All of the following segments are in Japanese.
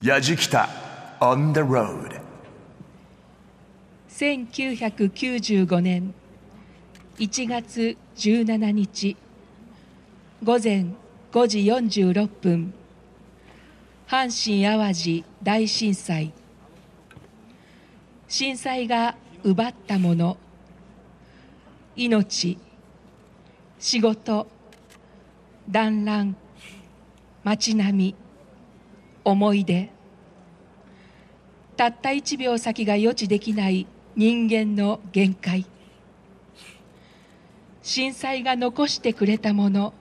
やじきた on the road 1995年1月17日午前5時46分阪神・淡路大震災。震災が奪ったもの命仕事団らん街並み思い出。たった一秒先が予知できない人間の限界。震災が残してくれたもの。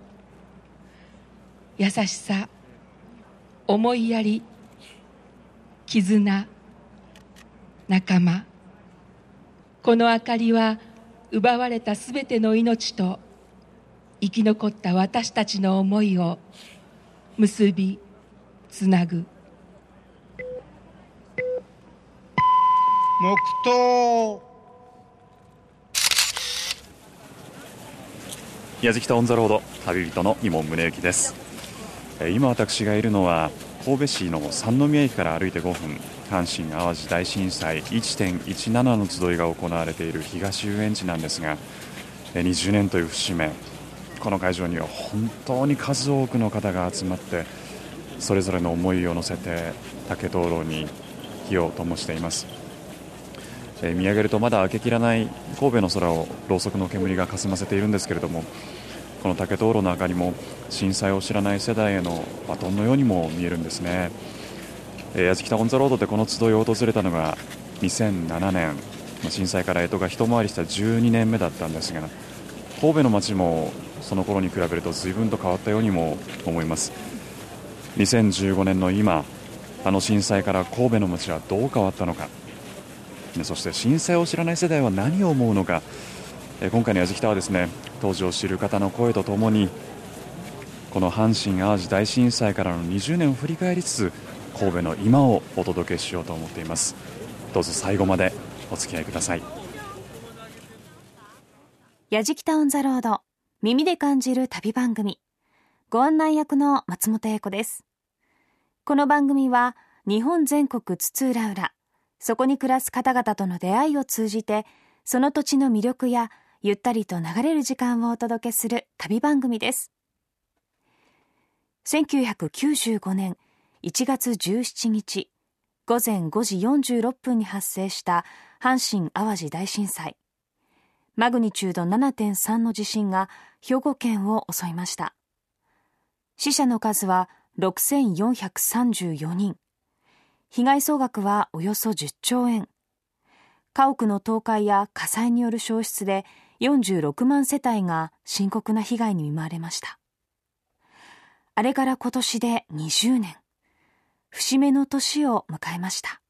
優しさ。思いやり。絆。仲間。この明かりは奪われたすべての命と生き残った私たちの思いを結びつなぐ。黙祷。矢敷オンザロード旅人の伊門宗行です。今私がいるのは神戸市の三宮駅から歩いて5分阪神・淡路大震災1.17の集いが行われている東遊園地なんですが20年という節目。この会場には本当に数多くの方が集まってそれぞれの思いを乗せて竹灯籠に火を灯しています。えー見上げるとまだ明けきらない神戸の空をろうそくの煙がかすませているんですけれどもこの竹灯籠の明かりも震災を知らない世代へのバトンのようにも見えるんですね、えー、矢敷タオンザロードでこの集いを訪れたのが2007年。震災から江戸が一回りした12年目だったんですが神戸の街もその頃に比べると随分と変わったようにも思います。2015年の今あの震災から神戸の街はどう変わったのか。そして震災を知らない世代は何を思うのか。今回の「やじきた」はですね当時を知る方の声とともにこの阪神・淡路大震災からの20年を振り返りつつ神戸の今をお届けしようと思っています。どうぞ最後までお付き合いください。やじきたオンザロード耳で感じる旅番組。ご案内役の松本英子です。この番組は日本全国津々浦々そこに暮らす方々との出会いを通じてその土地の魅力やゆったりと流れる時間をお届けする旅番組です。1995年1月17日午前5時46分に発生した阪神・淡路大震災。マグニチュード7.3の地震が兵庫県を襲いました。死者の数は6434人。被害総額はおよそ10兆円。家屋の倒壊や火災による焼失で46万世帯が深刻な被害に見舞われました。あれから今年で20年。節目の年を迎えました。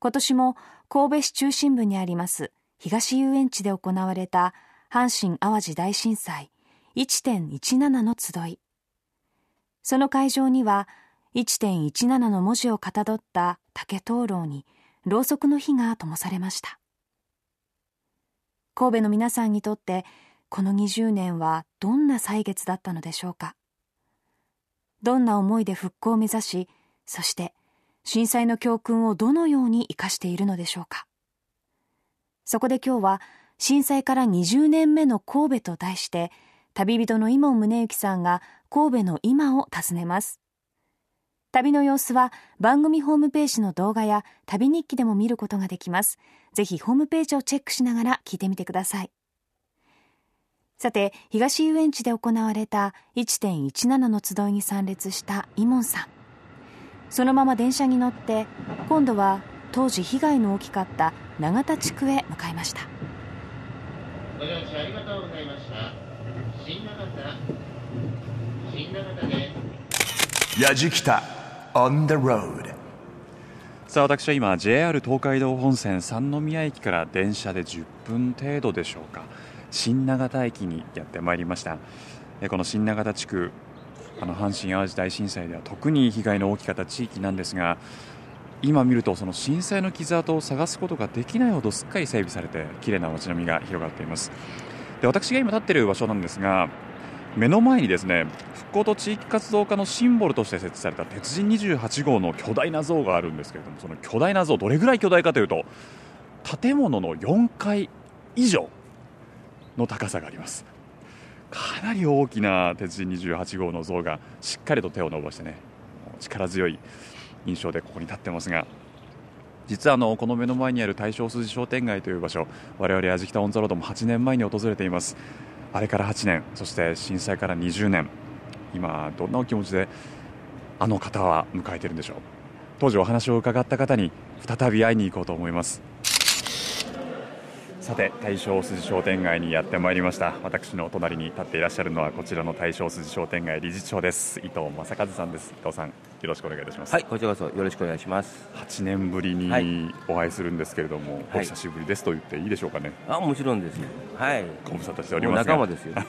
今年も神戸市中心部にあります東遊園地で行われた阪神・淡路大震災。1.17の集い。その会場には1.17の文字をかたどった竹灯籠にろうそくの火が灯されました。神戸の皆さんにとってこの20年はどんな歳月だったのでしょうか。どんな思いで復興を目指しそして震災の教訓をどのように生かしているのでしょうか。そこで今日は震災から20年目の神戸と題して旅人の伊門宗行さんが神戸の今を訪ねます。旅の様子は番組ホームページの動画や旅日記でも見ることができます。ぜひホームページをチェックしながら聞いてみてください。さて東遊園地で行われた1.17の集いに参列した伊門さん。そのまま電車に乗って今度は当時被害の大きかった永田地区へ向かいましたご乗車ありがとうございました。やじきた on the road さあ私は今 JR 東海道本線三宮駅から電車で10分程度でしょうか。新長田駅にやってまいりました。えこの新長田地区あの阪神・淡路大震災では特に被害の大きかった地域なんですが今見るとその震災の傷跡を探すことができないほどすっかり整備されて綺麗な街並みが広がっていますで私が今立っている場所なんですが目の前にですね復興と地域活動家のシンボルとして設置された鉄人28号の巨大な像があるんですけれどもその巨大な像どれぐらい巨大かというと建物の4階以上の高さがあります。かなり大きな鉄人28号の像がしっかりと手を伸ばしてね力強い印象でここに立ってますが実はあのこの目の前にある大正筋商店街という場所我々味北オンザロードも8年前に訪れています。あれから8年そして震災から20年。今どんなお気持ちであの方は迎えているんでしょう？当時お話を伺った方に再び会いに行こうと思います。さて大正筋商店街にやってまいりました。私の隣に立っていらっしゃるのはこちらの大正筋商店街理事長です。伊藤正和さんです。伊藤さんよろしくお願いいたします。はいこちらこそよろしくお願いします。8年ぶりにお会いするんですけれども、はい。お久しぶりですと言っていいでしょうかね。あもちろんですはい。ご無沙汰しておりますが。仲間ですよ。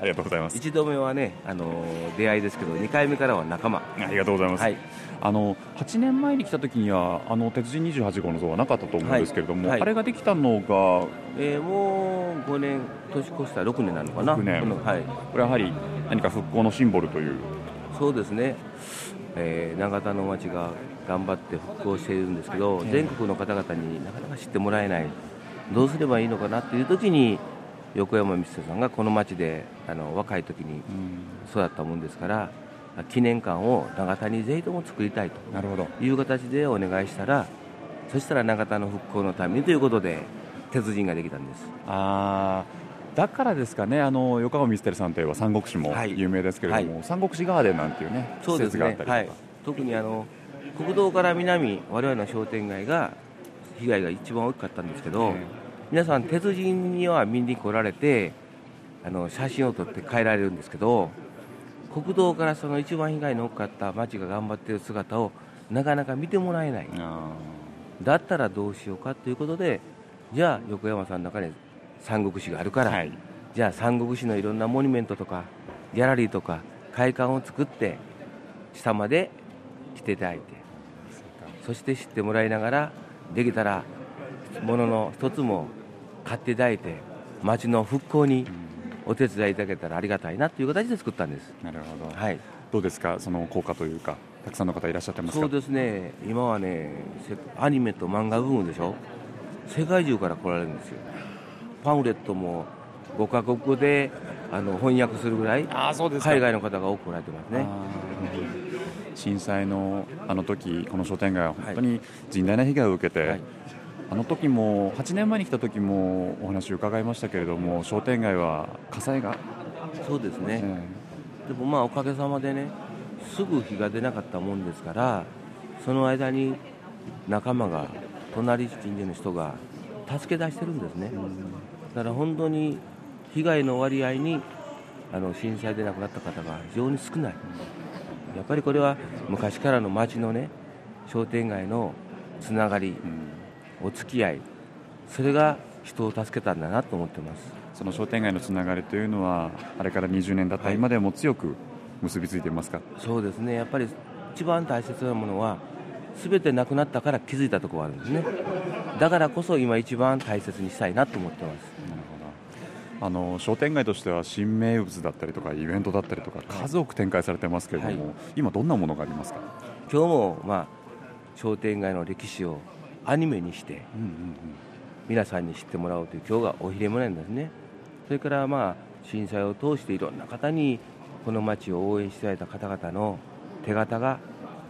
ありがとうございます。一度目はねあのー出会いですけど二回目からは仲間。ありがとうございます、はいあの8年前に来た時にはあの鉄人28号の像はなかったと思うんですけれども、はいはい。あれができたのがえーもう5年年越したら6年なのかな。6年。はい。これはやはり何か復興のシンボルという。そうですね、えー長田の町が頑張って復興しているんですけど、ええ。全国の方々になかなか知ってもらえない。どうすればいいのかなっていう時に横山光さんがこの町であの若い時に育ったもんですから記念館を長田にぜひとも作りたいと。いう形でお願いしたらそしたら永田の復興のためにということで鉄人ができたんです。あーだからですかねあの横浜ミステルさんといえば三国志もはい。有名ですけれども、三国志ガーデンなんていうねそうですね。はい、特にあの国道から南我々の商店街が被害が一番大きかったんですけど、え。皆さん鉄人には見に来られてあの写真を撮って帰られるんですけど国道からその一番被害の大きかった町が頑張っている姿をなかなか見てもらえない。あだったらどうしようかということでじゃあ横山さんの中に三国志があるから、ーはい。じゃあ三国志のいろんなモニュメントとかギャラリーとか会館を作って下まで来ていただいてそして知ってもらいながらできたらものの一つも買っていただいて町の復興にお手伝いいただけたらありがたいなという形で作ったんです、なるほど、はい、どうですか？その効果というかたくさんの方いらっしゃってますか？そうですね。今はねせアニメと漫画ブームでしょ？世界中から来られるんですよ。パンフレットも5カ国語であの翻訳するぐらいあーそうですか。海外の方が多く来られてますね。震災のあの時この商店街は本当に甚大な被害を受けて、はいあの時も8年前に来た時もお話を伺いましたけれども商店街は火災が、そうですね、えでもまあおかげさまでねすぐ火が出なかったもんですからその間に仲間が隣近所の人が助け出してるんですね、だから本当に被害の割合にあの震災で亡くなった方が非常に少ない、やっぱりこれは昔からの町のね商店街のつながり。うんお付き合いそれが人を助けたんだなと思ってます。その商店街のつながりというのはあれから20年経ったはい。今でも強く結びついていますか、そうですね、やっぱり一番大切なものは、すべてなくなったから気づいたところがあるんですね、だからこそ今、一番大切にしたいなと思ってます。なるほど。あの商店街としては新名物だったりとかイベントだったりとか数多く展開されてますけれども、はい。今どんなものがありますか、今日も、まあ、商店街の歴史をアニメにして、うんうん皆さんに知ってもらおうという、今日がおひれもなんですね、それから、まあ、震災を通していろんな方にこの町を応援していただいた方々の手形が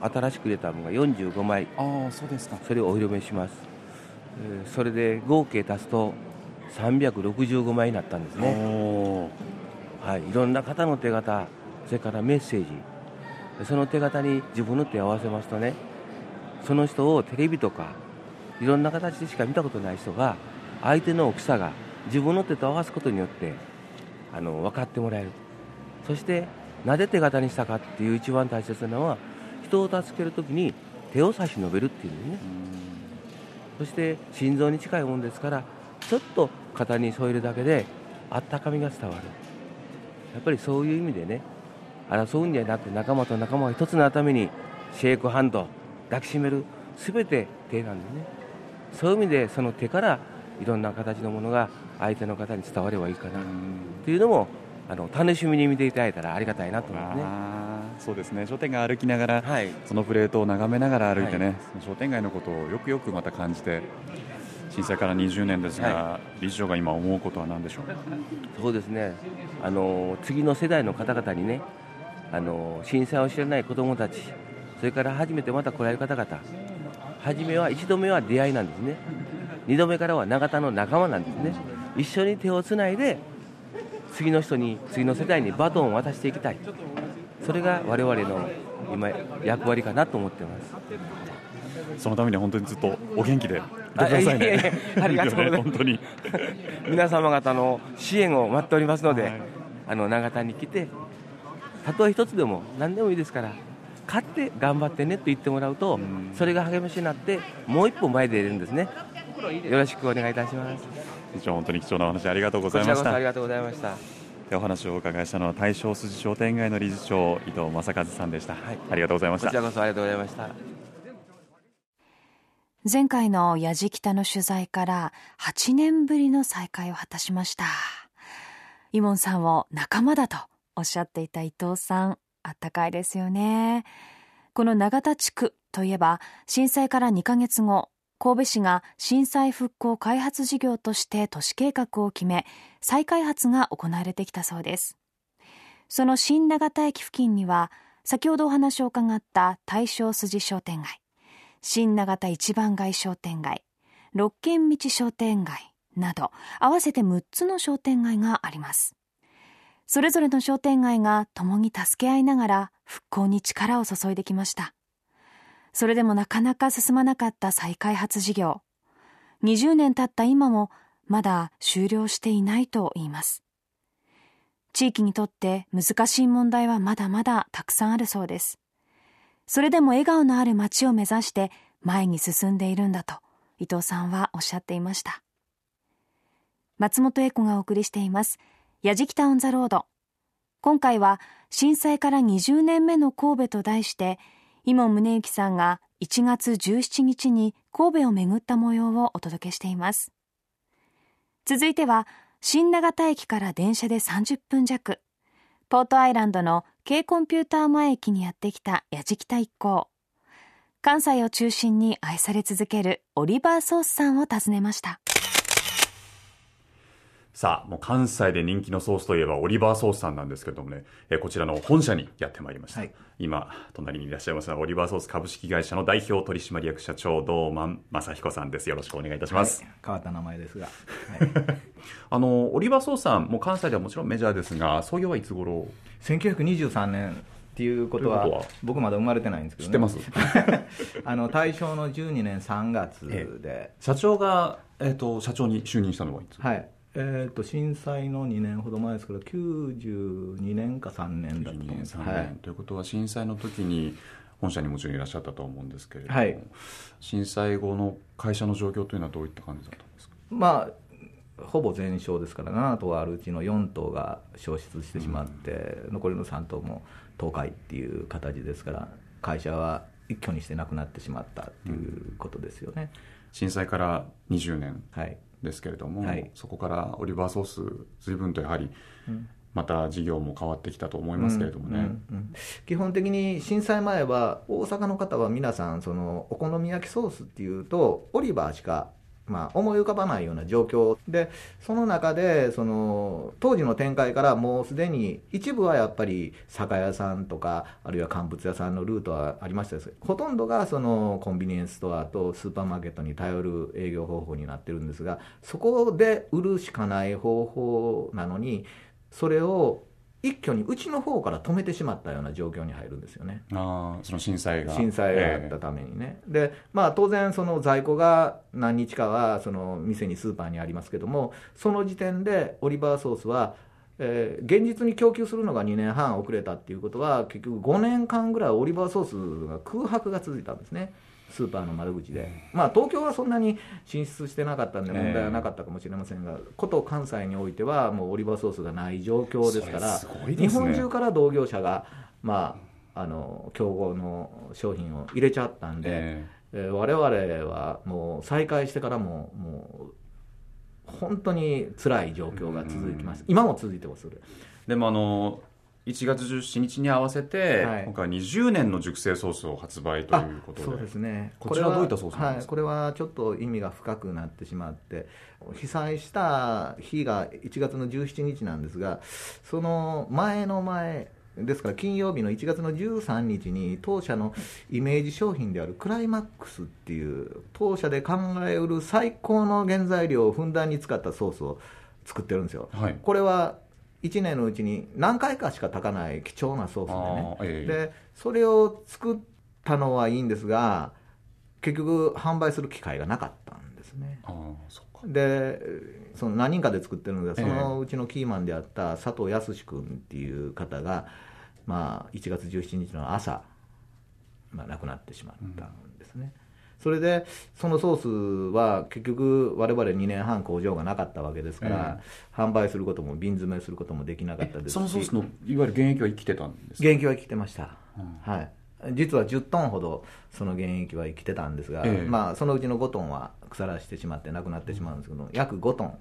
新しく出たものが45枚。ああそうですか。それをお披露目します、えーそれで合計足すと365枚になったんですね、はい、いろんな方の手形それからメッセージ。その手形に自分の手を合わせますとねその人をテレビとかいろんな形でしか見たことない人が相手の大きさが自分の手と合わすことによってあの分かってもらえる。そしてなぜ手形にしたかっていう一番大切なのは人を助けるときに手を差し伸べるっていうね。そして心臓に近いものですからちょっと肩に添えるだけであったかみが伝わる。やっぱりそういう意味でね争うんじゃなく仲間と仲間が一つになるためにシェイクハンド抱きしめる全て手なんでね。そういう意味でその手からいろんな形のものが相手の方に伝わればいいかな。というのもあの楽しみに見ていただいたらありがたいなと思いますね。そうですね。商店街歩きながら、はい。そのプレートを眺めながら歩いてね、はい。その商店街のことをよくよくまた感じて震災から20年ですが、は理事長が今思うことは何でしょう？そうですね。あの次の世代の方々にねあの震災を知らない子どもたちそれから初めてまた来られる方々初めは1度目は出会いなんですね。2度目からは永田の仲間なんですね。一緒に手をつないで次の人に次の世代にバトンを渡していきたい。それが我々の今役割かなと思ってます。そのためには本当にずっとお元気でいてくださいね。ありがとうございます。本当に。皆様方の支援を待っておりますので、はい。あの永田に来てたとえ一つでも何でもいいですから買って頑張ってねと言ってもらうとそれが励ましになってもう一歩前で出るんですね。よろしくお願いいたします。理事長本当に貴重なお話ありがとうございました。らこそありがとうございました。でお話をお伺いしたのは大正筋商店街の理事長伊藤正和さんでした、はい。ありがとうございました。こちらこそありがとうございました。前回のやじきたの取材から8年ぶりの再会を果たしました。イモンさんを仲間だとおっしゃっていた伊藤さんあったかいですよね。この永田地区といえば震災から2ヶ月後神戸市が震災復興開発事業として都市計画を決め再開発が行われてきたそうです。その新永田駅付近には先ほどお話を伺った大正筋商店街新永田一番街商店街六軒道商店街など合わせて6つの商店街があります。それぞれの商店街が共に助け合いながら復興に力を注いできました。それでもなかなか進まなかった再開発事業。20年経った今もまだ終了していないと言います。地域にとって難しい問題はまだまだたくさんあるそうです。それでも笑顔のある街を目指して前に進んでいるんだと伊藤さんはおっしゃっていました。松本英子がお送りしています。やじきたオンザロード。今回は震災から20年目の神戸と題して伊門宗行さんが1月17日に神戸を巡った模様をお届けしています。続いては新長田駅から電車で30分弱。ポートアイランドの K コンピューター前駅にやってきたやじきた一行。関西を中心に愛され続けるオリバーソースさんを訪ねました。さあ、もう関西で人気のソースといえばオリバーソースさんなんですけれどもね、えこちらの本社にやってまいりました。はい。今、隣にいらっしゃいますのはオリバーソース株式会社の代表取締役社長、堂満正彦さんです。よろしくお願いいたします。はい。変わった名前ですが、はい。あの、オリバーソースさん、もう関西ではもちろんメジャーですが、創業はいつ頃？1923年っていうことは僕まだ生まれてないんですけど、ね、知ってます？あの大正の12年3月で、社長が、えっ、と、社長に就任したのはいつ？はいえー、と震災の2年ほど前ですから92年か3年だと思2年うんです、3年、はい、ということは震災の時に本社にもちろんいらっしゃったと思うんですけれども、はい。震災後の会社の状況というのはどういった感じだったんですか？まあほぼ全焼ですから7棟あるうちの4棟が焼失してしまって、残りの3棟も倒壊っていう形ですから会社は一挙にしてなくなってしまったっていうことですよね、震災から20年。はいですけれども、はい。そこからオリバーソース随分とやはりまた事業も変わってきたと思いますけれどもね、うんうんうん。基本的に震災前は大阪の方は皆さんそのお好み焼きソースっていうとオリバーしか、まあ、思い浮かばないような状況でその中でその当時の展開からもうすでに一部はやっぱり酒屋さんとかあるいは乾物屋さんのルートはありましたです。ほとんどがそのコンビニエンスストアとスーパーマーケットに頼る営業方法になってるんですがそこで売るしかない方法なのにそれを一挙にうちの方から止めてしまったような状況に入るんですよね。ああその震災が。震災があったためにね、でまあ当然その在庫が何日かはその店にスーパーにありますけどもその時点でオリバーソースは、えー現実に供給するのが2年半遅れたっていうことは結局5年間ぐらいオリバーソースが空白が続いたんですねスーパーの窓口で、まあ、東京はそんなに進出してなかったんで問題はなかったかもしれませんが、こと関西においてはもうオリバーソースがない状況ですからね。日本中から同業者が、まあ、あの競合の商品を入れちゃったんで、ええ。ー我々はもう再開してからももう本当に辛い状況が続きます、今も続いてますでもあの1月17日に合わせて、はい。今回20年の熟成ソースを発売ということで。そうですね。こちらはどういったソースなんですか？はい、これはちょっと意味が深くなってしまって被災した日が1月の17日なんですがその前の前ですから金曜日の1月の13日に当社のイメージ商品であるクライマックスっていう当社で考えうる最高の原材料をふんだんに使ったソースを作ってるんですよ、はい。これは1年のうちに何回かしか炊かない貴重なソースでね。ええ。でそれを作ったのはいいんですが結局販売する機会がなかったんですね。ああそうか。でその何人かで作ってるのでええ。そのうちのキーマンであった佐藤康君っていう方が、まあ、1月17日の朝、まあ、亡くなってしまったんですね、それでそのソースは結局我々2年半工場がなかったわけですから、販売することも瓶詰めすることもできなかったですし。そのソースのいわゆる原液は生きてたんですか？現役は生きてました、はい、実は10トンほどその現役は生きてたんですが、ええ。まあ、そのうちの5トンは腐らしてしまってなくなってしまうんですけど、約5トン、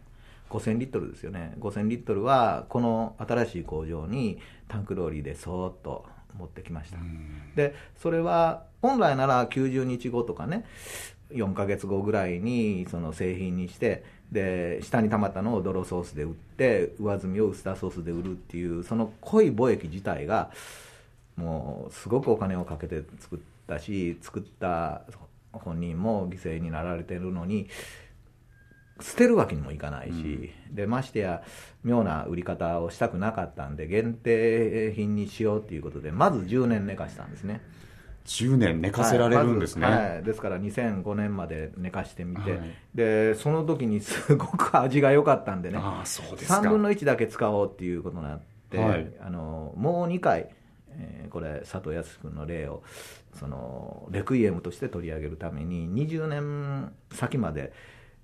5000リットルですよね、5000リットルはこの新しい工場にタンクローリーでそーっと持ってきました。でそれは本来なら90日後とかね4ヶ月後ぐらいにその製品にしてで下に溜まったのを泥ソースで売って上澄みをウスターソースで売るっていうその濃い貿易自体がもうすごくお金をかけて作ったし作った本人も犠牲になられてるのに捨てるわけにもいかないし、でましてや妙な売り方をしたくなかったんで限定品にしようっていうことでまず10年寝かしたんですね。10年寝かせられるんですね、はいまずはい。ですから2005年まで寝かしてみて、はい。でその時にすごく味が良かったんでねああそうですか。3分の1だけ使おうっていうことになって、はい。あのもう2回、えーこれ佐藤康君の例をそのレクイエムとして取り上げるために20年先まで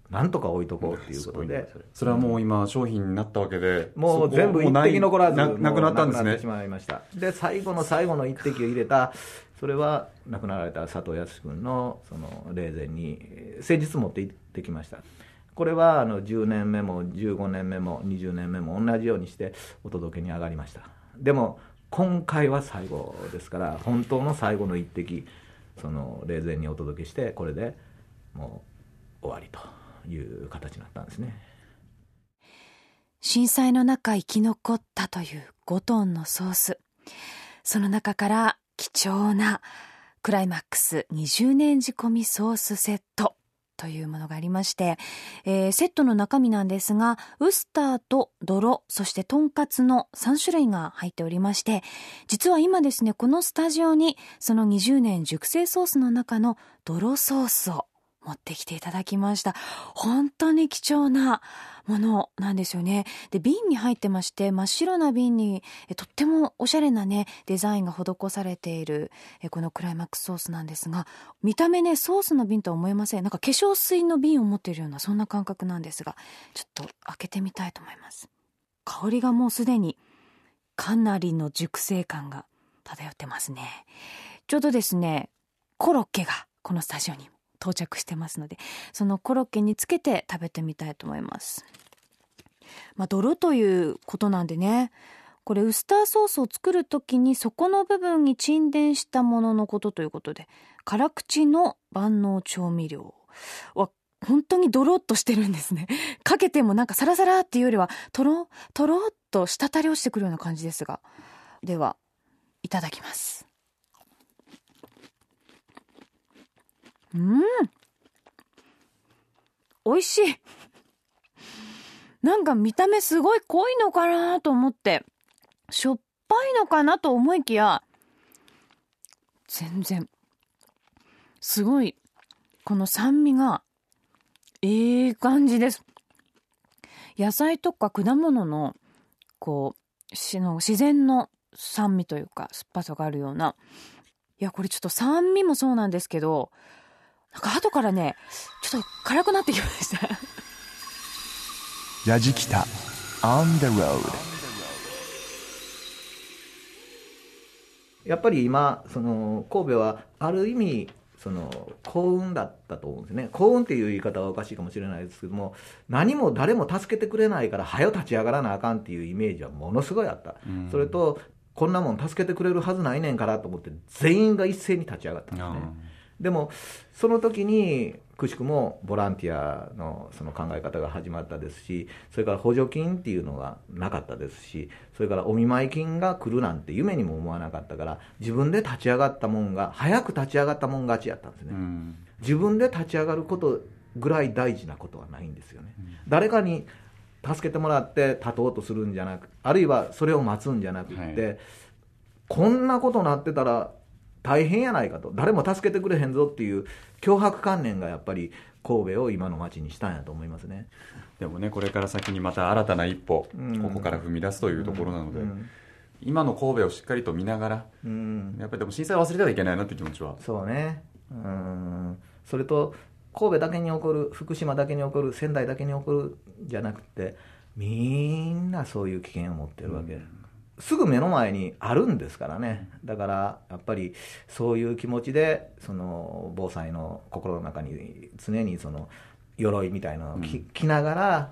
なんとか置いとこうっていうことで。それ。はもう今商品になったわけでもう全部一滴残らずななくなったんですね。しまいました。で最後の最後の一滴を入れたそれは亡くなられた佐藤康君のその霊前にえー先日持って行ってきました。これはあの10年目も15年目も20年目も同じようにしてお届けに上がりました。でも今回は最後ですから本当の最後の一滴その霊前にお届けしてこれでもう終わりという形になったんですね。震災の中生き残ったという5トンのソース。その中から貴重なクライマックス20年仕込みソースセットというものがありまして、えーセットの中身なんですがウスターと泥そしてとんかつの3種類が入っておりまして実は今ですねこのスタジオにその20年熟成ソースの中の泥ソースを持ってきていただきました。本当に貴重なものなんですよね。で瓶に入ってまして真っ白な瓶にえとってもおしゃれなねデザインが施されているえこのクライマックスソースなんですが見た目ねソースの瓶とは思えません。なんか化粧水の瓶を持っているようなそんな感覚なんですがちょっと開けてみたいと思います。香りがもうすでにかなりの熟成感が漂ってますね。ちょうどですねコロッケがこのスタジオに到着してますのでそのコロッケにつけて食べてみたいと思います。まあ泥ということなんでね。これウスターソースを作る時に底の部分に沈殿したもののことということで辛口の万能調味料は本当にドロッとしてるんですね。かけてもなんかサラサラっていうよりはとろとろっと滴り落ちてくるような感じですがではいただきます。うん。美味しい。なんか見た目すごい濃いのかなと思って。しょっぱいのかなと思いきや全然。すごいこの酸味がええ感じです。野菜とか果物のこうしの自然の酸味というか酸っぱさがあるような。いやこれちょっと酸味もそうなんですけどなんか後からねちょっと辛くなってきました。ヤジキタ On the road やっぱり今その神戸はある意味その幸運だったと思うんですね。幸運っていう言い方はおかしいかもしれないですけども何も誰も助けてくれないから早立ち上がらなあかんっていうイメージはものすごいあった、それとこんなもん助けてくれるはずないねんからと思って全員が一斉に立ち上がったんですねでもその時にくしくもボランティアのその考え方が始まったですしそれから補助金っていうのがなかったですしそれからお見舞い金が来るなんて夢にも思わなかったから自分で立ち上がったもんが早く立ち上がったもん勝ちやったんですね、うん。自分で立ち上がることぐらい大事なことはないんですよね、誰かに助けてもらって立とうとするんじゃなくあるいはそれを待つんじゃなくって、はい。こんなことなってたら大変やないかと。誰も助けてくれへんぞっていう脅迫観念がやっぱり神戸を今の街にしたんやと思いますね。でもねこれから先にまた新たな一歩、うん。ここから踏み出すというところなので、うん。今の神戸をしっかりと見ながらうん。やっぱりでも震災を忘れてはいけないなという気持ちは。そうね。うん。それと神戸だけに起こる福島だけに起こる仙台だけに起こるじゃなくてみんなそういう危険を持ってるわけ、すぐ目の前にあるんですからね。だからやっぱりそういう気持ちでその防災の心の中に常にその鎧みたいなのを着,、着ながら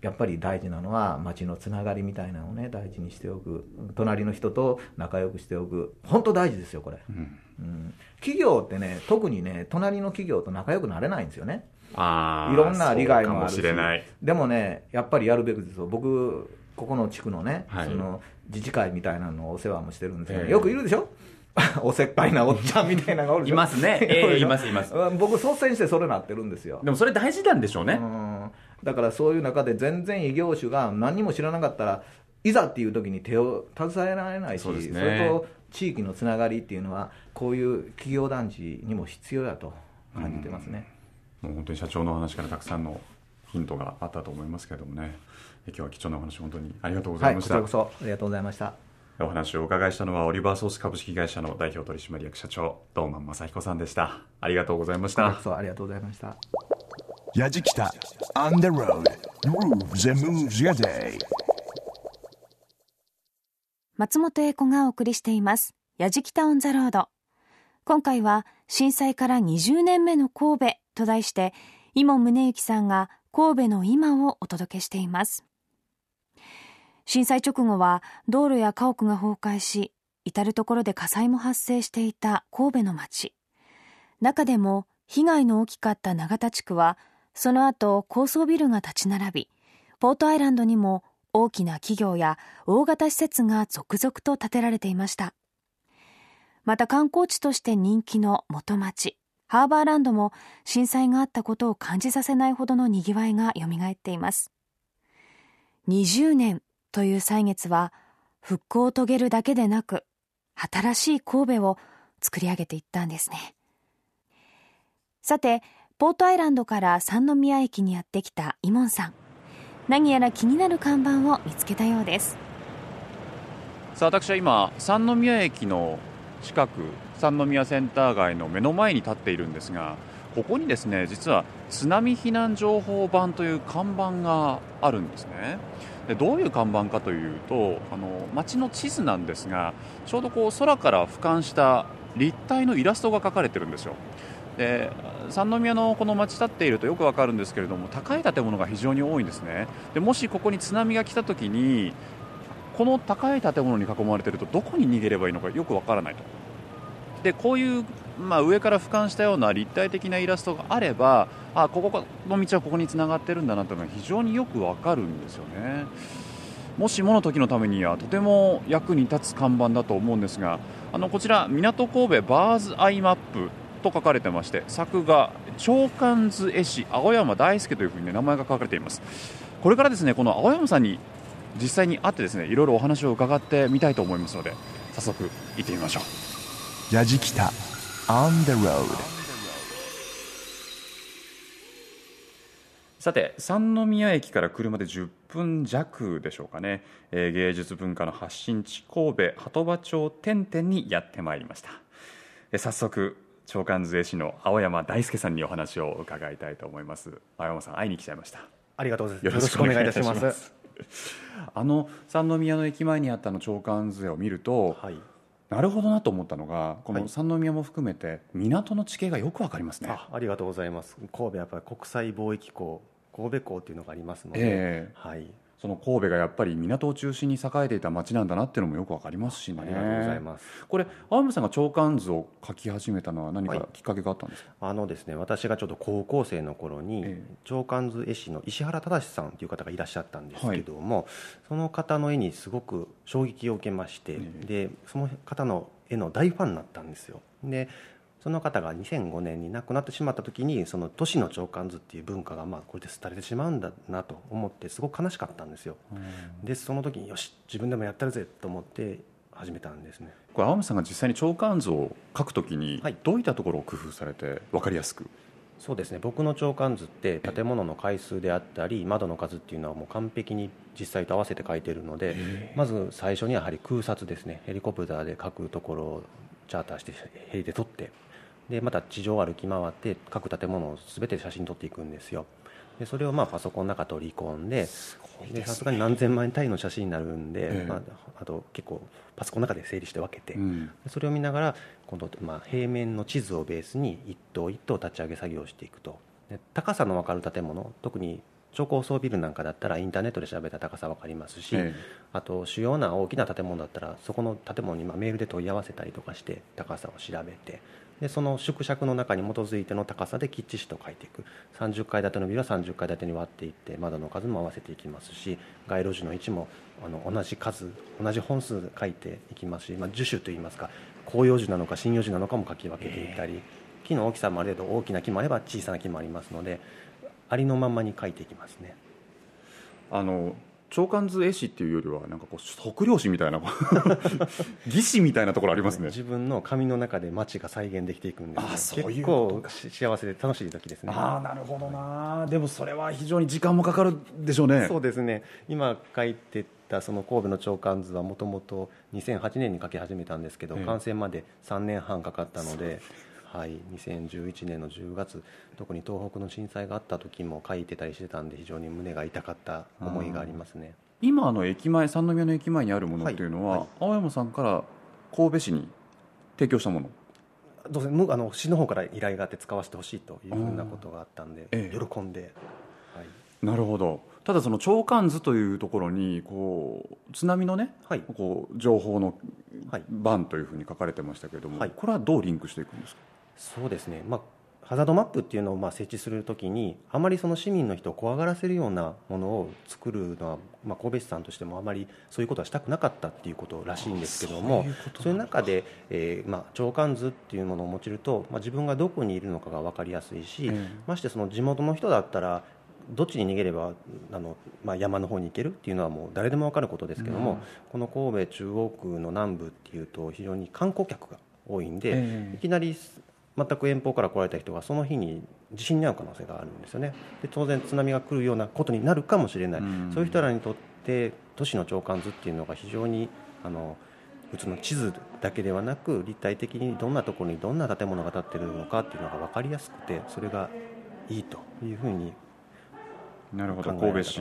やっぱり大事なのは街のつながりみたいなのをね大事にしておく。隣の人と仲良くしておく。本当大事ですよこれ、うん。うん。企業ってね特にね隣の企業と仲良くなれないんですよね。いろんな利害もあるし。しれない。でもねやっぱりやるべきですよ。僕ここの地区のね、はい。その自治会みたいなのをお世話もしてるんですけど、ええ。よくいるでしょ？おせっかいなおっちゃんみたいなのがおるいますね。ええおるでしょいますいます。うん僕率先してそれなってるんですよ。でもそれ大事なんでしょうね、うん。だからそういう中で全然異業種が何にも知らなかったらいざっていう時に手を携えられないしそね。れと地域のつながりっていうのはこういう企業団地にも必要だと感じてますね、もう本当に社長のお話からたくさんのヒントがあったと思いますけれどもね。え今日は貴重なお話本当にありがとうござはいいました、こちらこそありがとうございましたお話をお伺いしたのはオリバーソース株式会社の代表取締役社長堂満正彦さんでしたありがとうございましたこちらこそありがとうございました Yajikita on the road grooves and moves your day. 松本英子がお送りしています。やじきたオンザロード。今回は震災から20年目の神戸と題して、伊門宗行さんが神戸の今をお届けしています。震災直後は道路や家屋が崩壊し、至る所で火災も発生していた神戸の街。中でも被害の大きかった永田地区は、その後高層ビルが立ち並び、ポートアイランドにも大きな企業や大型施設が続々と建てられていました。また観光地として人気の元町、ハーバーランドも震災があったことを感じさせないほどの賑わいが蘇っています。20年という歳月は復興を遂げるだけでなく、新しい神戸を作り上げていったんですね。さて、ポートアイランドから三宮駅にやってきたイモンさん。何やら気になる看板を見つけたようです。さあ私は今三宮駅の近く三宮センター街の目の前に立っているんですがここにですね実は津波避難情報板という看板があるんですねでどういう看板かというとあの街の地図なんですがちょうどこう空から俯瞰した立体のイラストが描かれてるんですよ。で三宮のこの街立っているとよくわかるんですけれども高い建物が非常に多いんですね。でもしここに津波が来た時にこの高い建物に囲まれているとどこに逃げればいいのかよくわからないと。でこういう、まあ、上から俯瞰したような立体的なイラストがあればあここの道はここにつながってるんだなというのが非常によくわかるんですよね。もしもの時のためにはとても役に立つ看板だと思うんですがあのこちら港神戸バーズアイマップと書かれてまして作画長官図絵師青山大輔というふうに、ね、名前が書かれています。これからですねこの青山さんに実際に会ってですねいろいろお話を伺ってみたいと思いますので早速行ってみましょう。Yajikita on the road. さて三宮駅から車で10分弱でしょうかね、えー芸術文化の発信地神戸鳩場町天々にやってまいりました、えー早速長官図絵師の青山大輔さんにお話を伺いたいと思います青山さん会いに来ちゃいましたありがとうございます。よろしくお願いいたしますあの三宮の駅前にあったの長官図絵を見ると、はい。なるほどなと思ったのがこのはい。三宮も含めて港の地形がよくわかりますね、あありがとうございます。神戸はやっぱり国際貿易港神戸港っていうのがありますので、ええ。はいその神戸がやっぱり港を中心に栄えていた町なんだなっていうのもよくわかりますしね。ありがとうございます。これ青山さんが長官図を書き始めたのは何はいかきっかけがあったんですか、あのですね私がちょっと高校生の頃に、ええ。長官図絵師の石原忠さんという方がいらっしゃったんですけども、その方の絵にすごく衝撃を受けまして、ええ。でその方の絵の大ファンになったんですよ。でその方が2005年に亡くなってしまった時にその都市の長官図っていう文化がまあこれで廃れてしまうんだなと思ってすごく悲しかったんですよ。でその時によし自分でもやったるぜと思って始めたんですね。これ青山さんが実際に長官図を書くときにはい。どういったところを工夫されて分かりやすく、そうですね。僕の長官図って建物の階数であったり窓の数っていうのはもう完璧に実際と合わせて書いてるのでまず最初にはやはり空撮ですね。ヘリコプターで書くところをチャーターしてヘリで撮ってでまた地上を歩き回って各建物を全て写真撮っていくんですよ。でそれをまあパソコンの中取り込んででさすがに何千万円単位の写真になるんで、ええ。まあ、あと結構パソコンの中で整理して分けて、うん。それを見ながら今度、まあ、平面の地図をベースに一棟一棟立ち上げ作業をしていくと。で高さの分かる建物特に超高層ビルなんかだったらインターネットで調べたら高さ分かりますし、ええ。あと主要な大きな建物だったらそこの建物にまあメールで問い合わせたりとかして高さを調べてでその縮尺の中に基づいての高さできっちりと書いていく30階建てのビルは30階建てに割っていって窓の数も合わせていきますし街路樹の位置もあの同じ数同じ本数書いていきますし、まあ、樹種といいますか広葉樹なのか針葉樹なのかも書き分けていったり木の大きさもある程度大きな木もあれば小さな木もありますのでありのまんまに書いていきますね。あの長官図絵師っていうよりはなんかこう測量士みたいな 技師みたいなところありますね。自分の紙の中で街が再現できていくんですよあそういう結幸せで楽しい時ですね。ああなるほどな。でもそれは非常に時間もかかるでしょうね。そうですね。今書いてたその神戸の長官図はもともと2008年に書き始めたんですけど、ええ。完成まで3年半かかったので、はい、2011年の10月特に東北の震災があった時も書いてたりしてたんで非常に胸が痛かった思いがありますね。今あの駅前三宮の駅前にあるものっていうのは、はい。はい青山さんから神戸市に提供したもの？どうせむあの市の方から依頼があって使わせてほしいというふうなことがあったんで、ええ。喜んで、はい。なるほど。ただその長官図というところにこう津波のね、はい。こう情報のはい。版というふうに書かれてましたけれども、はい。これはどうリンクしていくんですか？そうですね、まあ、ハザードマップっていうのをまあ設置するときに、あまりその市民の人を怖がらせるようなものを作るのは、まあ、神戸市さんとしてもあまりそういうことはしたくなかったっていうことらしいんですけども、そういう中で、えーまあ、長官図っていうものを用いると、まあ、自分がどこにいるのかが分かりやすいし、ええ。ましてその地元の人だったら、どっちに逃げればあの、まあ、山の方に行けるっていうのはもう誰でも分かることですけども、この神戸中央区の南部っていうと非常に観光客が多いんで、ええ。いきなり全く遠方から来られた人がその日に地震に遭う可能性があるんですよね。で当然津波が来るようなことになるかもしれない、うん。そういう人らにとって都市の長官図っていうのが非常にあの普通の地図だけではなく立体的にどんなところにどんな建物が建っているのかっていうのが分かりやすくてそれがいいというふうになるほど。神戸市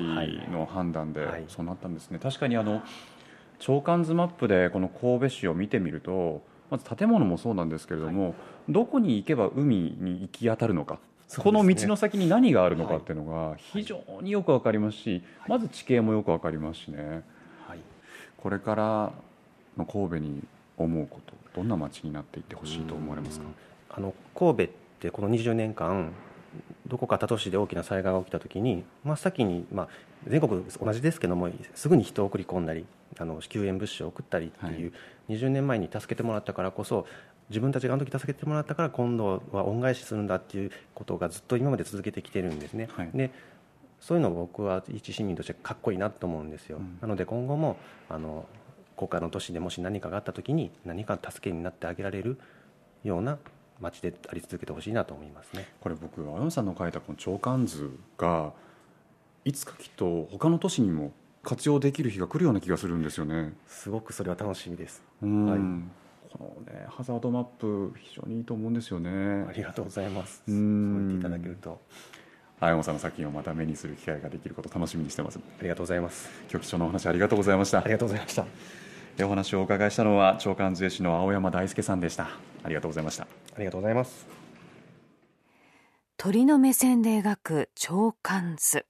の判断ではい。そうなったんですね、確かにあの長官図マップでこの神戸市を見てみるとまず建物もそうなんですけれども、どこに行けば海に行き当たるのか、ね。この道の先に何があるのかはいっていうのが非常によくわかりますし、まず地形もよくわかりますしね。はい。これからの神戸に思うことどんな街になっていってほしいと思われますか？あの神戸ってこの20年間どこか他都市で大きな災害が起きた時に真っ先に、まあ、全国同じですけどもすぐに人を送り込んだりあの救援物資を送ったりっていう、20年前に助けてもらったからこそ自分たちがあの時助けてもらったから今度は恩返しするんだっていうことがずっと今まで続けてきてるんですね。はいでそういうのを僕は一市民としてかっこいいなと思うんですよ、うんなので今後もあの国家の都市でもし何かがあった時に何か助けになってあげられるような街であり続けてほしいなと思いますね。これ僕青山さんの書いたこの長官図がいつかきっと他の都市にも活用できる日が来るような気がするんですよね。すごくそれは楽しみです。うん。はい。このねハザードマップ非常にいいと思うんですよね。ありがとうございます。うそうん言っていただけると。青山さんの作品をまた目にする機会ができることを楽しみにしてます。ありがとうございます。今日貴重なお話ありがとうございました。ありがとうございました。お話をお伺いしたのは長官税士の青山大輔さんでした。ありがとうございました。ありがとうございます。鳥の目線で描く長官図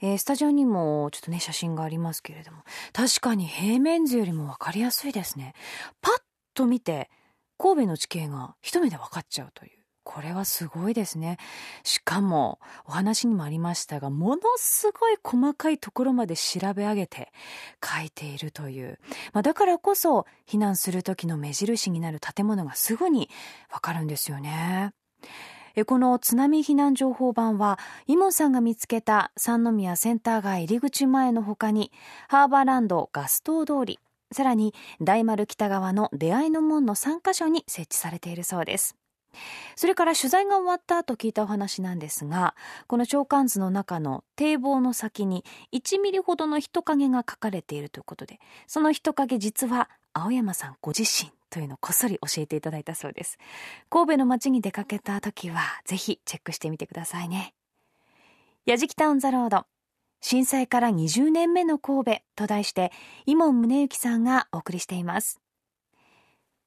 えー、スタジオにもちょっとね写真がありますけれども確かに平面図よりも分かりやすいですねパッと見て神戸の地形が一目で分かっちゃうというこれはすごいですね。しかも、お話にもありましたが、ものすごい細かいところまで調べ上げて書いているという。まあ、だからこそ、避難する時の目印になる建物がすぐにわかるんですよね。この津波避難情報板は、イモンさんが見つけた三宮センター街入り口前の他に、ハーバーランドガスト通り、さらに大丸北側の出会いの門の3カ所に設置されているそうです。それから取材が終わった後聞いたお話なんですが、この長官図の中の堤防の先に1ミリほどの人影が書かれているということで、その人影実は青山さんご自身というのをこっそり教えていただいたそうです。神戸の街に出かけた時はぜひチェックしてみてくださいね。やじきタウンザロード。震災から20年目の神戸と題して、伊門宗行さんがお送りしています。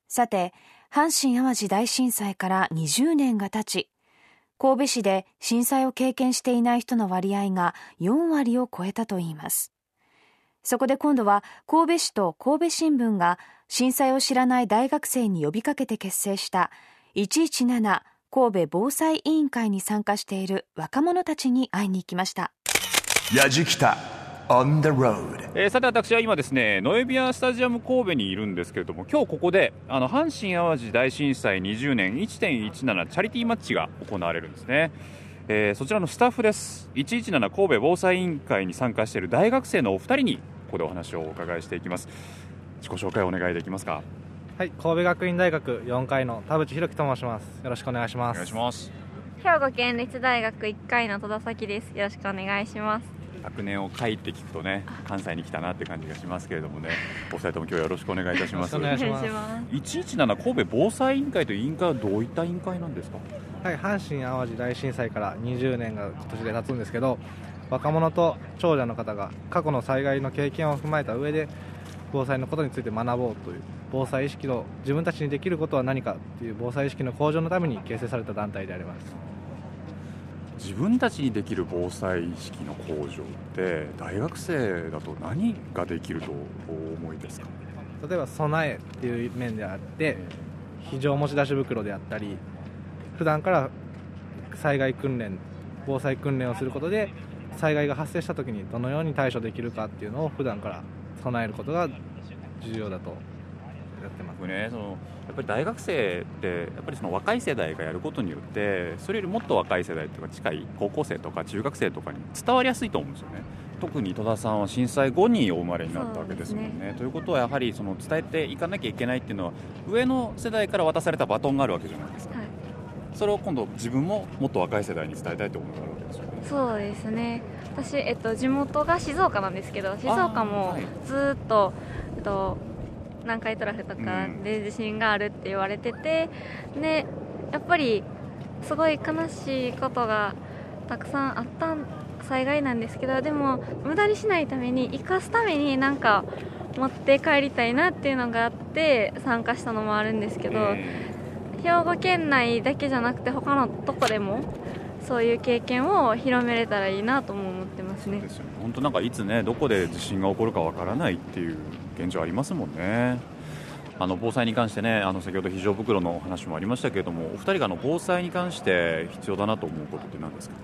さて、阪神・淡路大震災から20年が経ち、神戸市で震災を経験していない人の割合が4割を超えたといいます。そこで今度は神戸市と神戸新聞が震災を知らない大学生に呼びかけて結成した117神戸防災委員会に参加している若者たちに会いに行きました。やじきた On the road えー、さて私は今ですねノエビアスタジアム神戸にいるんですけれども今日ここであの阪神・淡路大震災20年1.17チャリティーマッチが行われるんですね、えー、そちらのスタッフです。117神戸防災委員会に参加している大学生のお二人にここでお話をお伺いしていきます。自己紹介お願いできますか？はい神戸学院大学4階の田淵弘樹と申します。よろしくお願いします。お願いします。兵庫県立大学1階の戸田咲です。よろしくお願いします。昨年を書いて聞くとね関西に来たなって感じがしますけれどもね。お二人とも今日よろしくお願いいたします。お願いします。117神戸防災委員会という委員会はどういった委員会なんですか？はい阪神・淡路大震災から20年が今年で経つんですけど若者と長者の方が過去の災害の経験を踏まえた上で防災のことについて学ぼうという防災意識の自分たちにできることは何かという防災意識の向上のために形成された団体であります。自分たちにできる防災意識の向上って大学生だと何ができるとお思いですか？例えば備えっていう面であって非常持ち出し袋であったり普段から災害訓練防災訓練をすることで災害が発生した時にどのように対処できるかっていうのを普段から備えることが重要だとやってます。ねそのやっぱり大学生ってやっぱりその若い世代がやることによってそれよりもっと若い世代というか近い高校生とか中学生とかに伝わりやすいと思うんですよね。特に戸田さんは震災後にお生まれになったわけですもんね、ね、ということはやはりその伝えていかなきゃいけないっていうのは上の世代から渡されたバトンがあるわけじゃないですか、はい、それを今度自分ももっと若い世代に伝えたいと思うがあるわけですよねそうですね。私、えっと、地元が静岡なんですけど静岡もずっと、えっと南海トラフとかで地震があるって言われてて、でやっぱりすごい悲しいことがたくさんあった災害なんですけどでも無駄にしないために生かすためになんか持って帰りたいなっていうのがあって参加したのもあるんですけど、兵庫県内だけじゃなくて他のとこでもそういう経験を広めれたらいいなとも思ってますね。本当なんかいつねどこで地震が起こるかわからないっていう現状ありますもんね。あの防災に関してねあの先ほど非常袋の話もありましたけれどもお二人があの防災に関して必要だなと思うことって何ですか？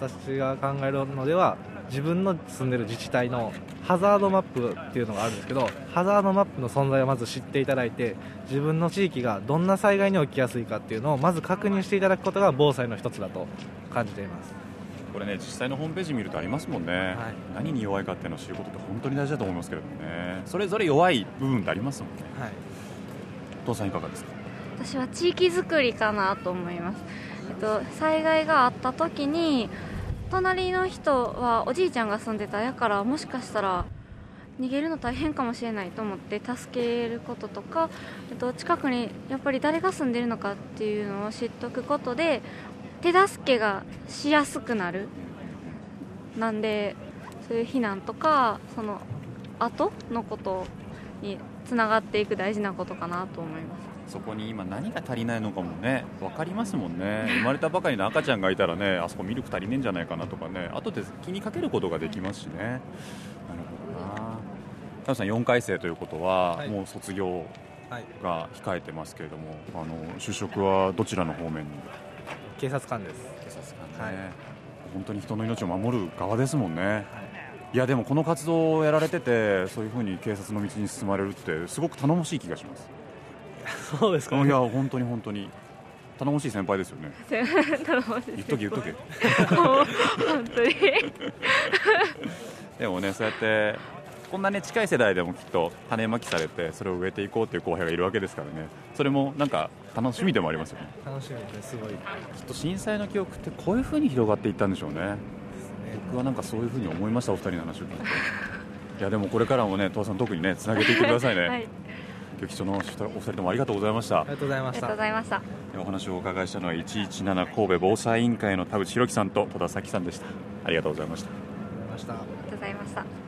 私が考えるのでは自分の住んでる自治体のハザードマップっていうのがあるんですけどハザードマップの存在をまず知っていただいて自分の地域がどんな災害に起きやすいかっていうのをまず確認していただくことが防災の一つだと感じています。これね実際のホームページ見るとありますもんね、はい、何に弱いかっていうのを知ることって本当に大事だと思いますけれどもね。それぞれ弱い部分ってありますもんね、はい、父さんいかがですか？私は地域づくりかなと思います、えっと、災害があった時に隣の人はおじいちゃんが住んでたやからもしかしたら逃げるの大変かもしれないと思って助けることとか、えっと、近くにやっぱり誰が住んでるのかっていうのを知っておくことで手助けがしやすくなる。なんでそういう避難とかその後のことにつながっていく大事なことかなと思います。そこに今何が足りないのかもね分かりますもんね。生まれたばかりの赤ちゃんがいたらねあそこミルク足りねえんじゃないかなとかね。後で気にかけることができますしね。なるほどな。田さん4回生ということは、はい。もう卒業が控えてますけれども、あの就職はどちらの方面に？警察官です。警察官ね、はい。本当に人の命を守る側ですもんね、いやでもこの活動をやられててそういうふうに警察の道に進まれるってすごく頼もしい気がしますそうですか、ね、いや本当に本当に。頼もしい先輩ですよね。頼もしい言っとけ言っとけ。本当に。でもねそうやってこんなね近い世代でもきっと種まきされてそれを植えていこうっていう後輩がいるわけですからね。それもなんか楽しみでもありますよね。楽しみですごい。きっと震災の記憶ってこういうふうに広がっていったんでしょうね。僕はなんかそういうふうに思いましたお二人の話を聞いて。いやでもこれからもね戸田さん特にねつなげていってくださいね、はい今日貴重なお二人ともありがとうございました。ありがとうございまありがとうしたございました。お話をお伺いしたのは117神戸防災委員会の田淵弘樹さんと戸田咲さんでした。ありがとうございました。ました。ありがとうございました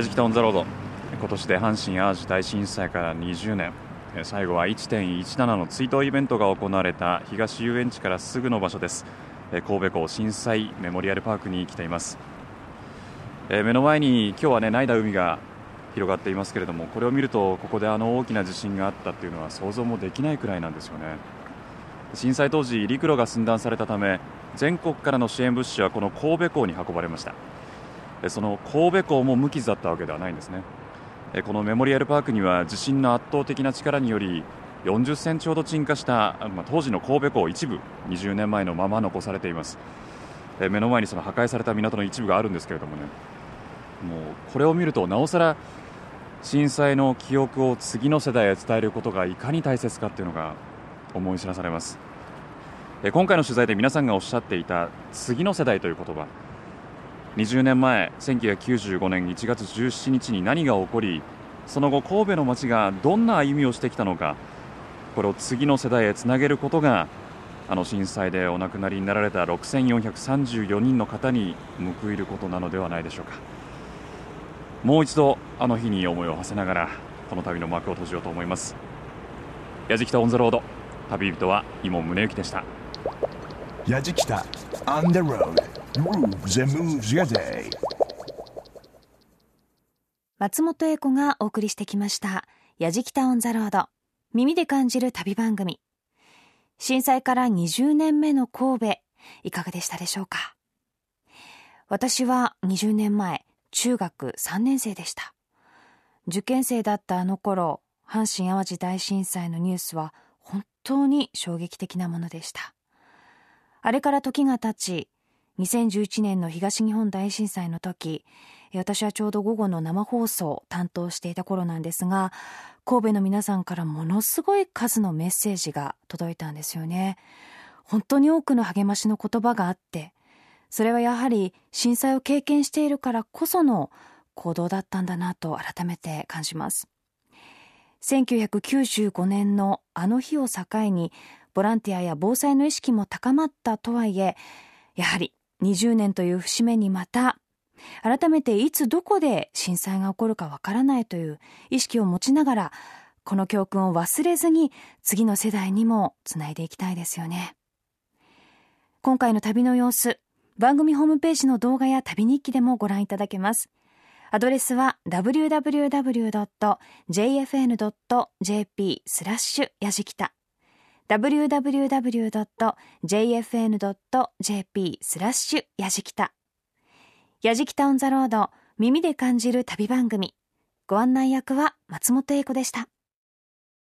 矢敷タウンザロード。今年で阪神・淡路大震災から20年。最後は1.17の追悼イベントが行われた東遊園地からすぐの場所です。神戸港震災メモリアルパークに来ています。目の前に今日はね、涙海が広がっていますけれどもこれを見るとここであの大きな地震があったっていうのは想像もできないくらいなんですよね。震災当時陸路が寸断されたため全国からの支援物資はこの神戸港に運ばれました。その神戸港も無傷だったわけではないんですね。このメモリアルパークには地震の圧倒的な力により40センチほど沈下した、まあ、当時の神戸港一部20年前のまま残されています。目の前にその破壊された港の一部があるんですけれどもね。もうこれを見るとなおさら震災の記憶を次の世代へ伝えることがいかに大切かっていうのが思い知らされます。今回の取材で皆さんがおっしゃっていた次の世代という言葉。20年前1995年1月17日に何が起こりその後神戸の街がどんな歩みをしてきたのかこれを次の世代へつなげることがあの震災でお亡くなりになられた6434人の方に報いることなのではないでしょうか。もう一度あの日に思いを馳せながらこの旅の幕を閉じようと思います。やじきたオン・ザ・ロード旅人は井門宗之でした。矢敷北 On the road grooves and moves your day 松本英子がお送りしてきました「やじきたオン・ザ・ロード」耳で感じる旅番組。震災から20年目の神戸いかがでしたでしょうか？私は20年前中学3年生でした。受験生だったあの頃阪神・淡路大震災のニュースは本当に衝撃的なものでした。あれから時が経ち2011年の東日本大震災の時私はちょうど午後の生放送を担当していた頃なんですが神戸の皆さんからものすごい数のメッセージが届いたんですよね。本当に多くの励ましの言葉があってそれはやはり震災を経験しているからこその行動だったんだなと改めて感じます。1995年のあの日を境にボランティアや防災の意識も高まったとはいえやはり20年という節目にまた改めていつどこで震災が起こるかわからないという意識を持ちながらこの教訓を忘れずに次の世代にもつないでいきたいですよね。今回の旅の様子番組ホームページの動画や旅日記でもご覧いただけます。アドレスは www.jfn.jp スラッシュやじきた。www.jfn.jp スラッシュやじきた。やじきたオンザロード耳で感じる旅番組。ご案内役は松本英子でした。